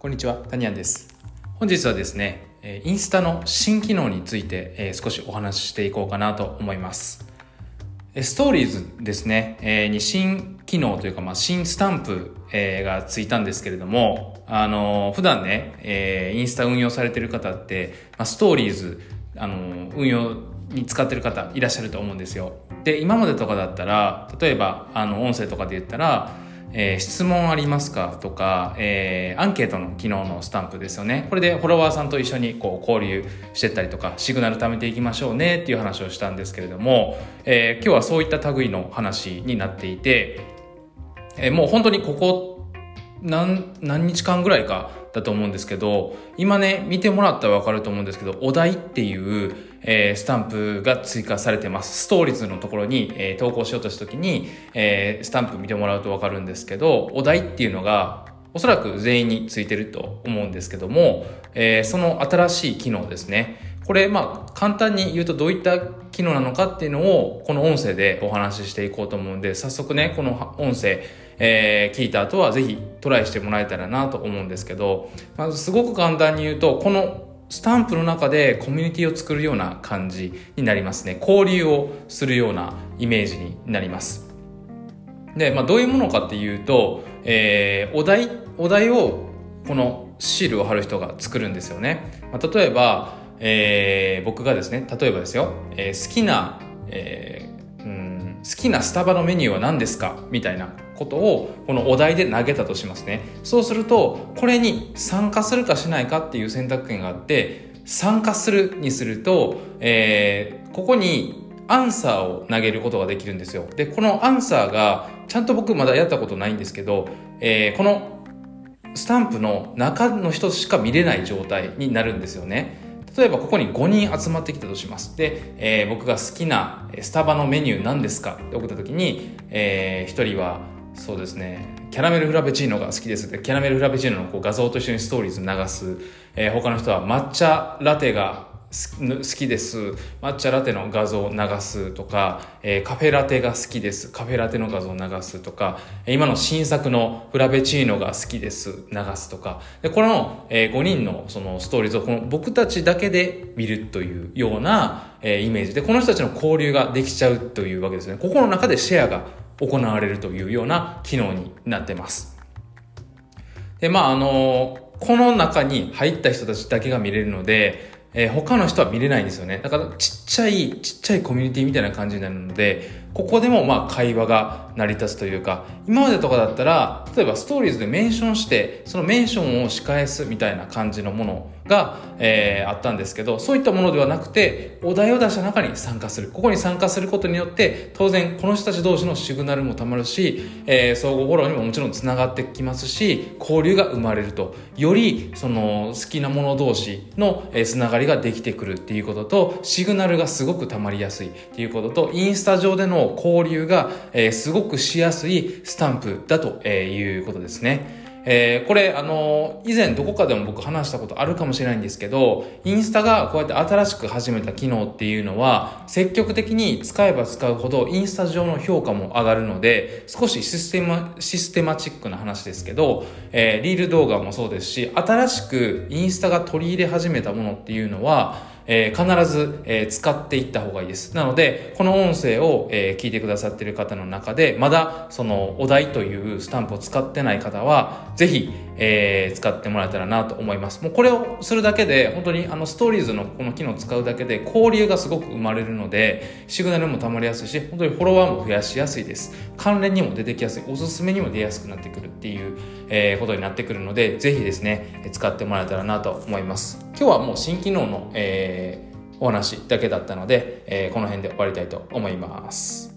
こんにちは、タニアンです。本日はですね、インスタの新機能について少しお話ししていこうかなと思います。ストーリーズですね、に新機能というか、まあ、新スタンプがついたんですけれども、あの、普段ね、インスタ運用されてる方って、まあ、ストーリーズ、あの、運用に使ってる方いらっしゃると思うんですよ。で、今までとかだったら、例えば、あの、音声とかで言ったら、えー、質問ありますか？とか、えー、アンケートの機能のスタンプですよね。これでフォロワーさんと一緒にこう交流してったりとか、シグナル貯めていきましょうねっていう話をしたんですけれども、えー、今日はそういった類の話になっていて、えー、もう本当にここ何、何日間ぐらいかだと思うんですけど、今ね、見てもらったらわかると思うんですけど、お題っていう、えー、スタンプが追加されてます。ストーリーズのところに、えー、投稿しようとした時に、えー、スタンプ見てもらうとわかるんですけど、お題っていうのが、おそらく全員についてると思うんですけども、えー、その新しい機能ですね。これ、まあ、簡単に言うとどういった機能なのかっていうのを、この音声でお話ししていこうと思うんで、早速ね、この音声、えー、聞いた後はぜひトライしてもらえたらなと思うんですけど、まずすごく簡単に言うと、このスタンプの中でコミュニティを作るような感じになりますね。交流をするようなイメージになります。で、まあ、どういうものかっていうと、えー、お題、お題をこのシールを貼る人が作るんですよね。まあ、例えば、えー、僕がですね、例えばですよ、えー、好きな、えー、うん、好きなスタバのメニューは何ですか？みたいなことをこのお題で投げたとしますね。そうすると、これに参加するかしないかっていう選択権があって、参加するにすると、えー、ここにアンサーを投げることができるんですよ。で、このアンサーが、ちゃんと僕まだやったことないんですけど、えー、このスタンプの中の人しか見れない状態になるんですよね。例えばここに5人集まってきたとします。で、えー、僕が好きなスタバのメニュー何ですか？って送った時に、えー、1人はそうですねキャラメルフラペチーノが好きです。キャラメルフラペチーノのこう画像と一緒にストーリーズ流す、えー、他の人は抹茶ラテが好きです。抹茶ラテの画像を流すとか、えー、カフェラテが好きです。カフェラテの画像を流すとか、今の新作のフラペチーノが好きです。流すとか。で、この、えー、5人のそのストーリーズをこの僕たちだけで見るというような、えー、イメージで、この人たちの交流ができちゃうというわけですね。ここの中でシェアが行われるというような機能になってます。で、まあ、あのこの中に入った人たちだけが見れるので、えー、他の人は見れないんですよね。だからちっちゃい、ちっちゃいコミュニティみたいな感じになるので、ここでもまあ会話が成り立つというか、今までとかだったら、例えばストーリーズでメンションして、そのメンションを仕返すみたいな感じのものが、えー、あったんですけど、そういったものではなくて、お題を出した中に参加する。ここに参加することによって、当然この人たち同士のシグナルもたまるし、えー、相互フォローにももちろんつながってきますし、交流が生まれると。より、その、好きなもの同士の、えー、つながりができてくるっていうことと、シグナルがすごくたまりやすいっていうことと、インスタ上での交流が、えー、すごくしやすいスタンプだとえいうことですね。えー、これ、あの、以前どこかでも僕話したことあるかもしれないんですけど、インスタがこうやって新しく始めた機能っていうのは、積極的に使えば使うほど、インスタ上の評価も上がるので、少しシステマ、システマチックな話ですけど、えー、リール動画もそうですし、新しくインスタが取り入れ始めたものっていうのは、えー、必ず、えー、使っていった方がいいです。なので、この音声を、えー、聞いてくださっている方の中で、まだそのお題というスタンプを使ってない方は、ぜひ、えー、使ってもらえたらなと思います。もうこれをするだけで、本当にあのストーリーズのこの機能を使うだけで交流がすごく生まれるので、シグナルも溜まりやすいし、本当にフォロワーも増やしやすいです。関連にも出てきやすい、おすすめにも出やすくなってくるっていう、えー、ことになってくるので、ぜひですね、使ってもらえたらなと思います。今日はもう新機能の、えー、お話だけだったので、えー、この辺で終わりたいと思います。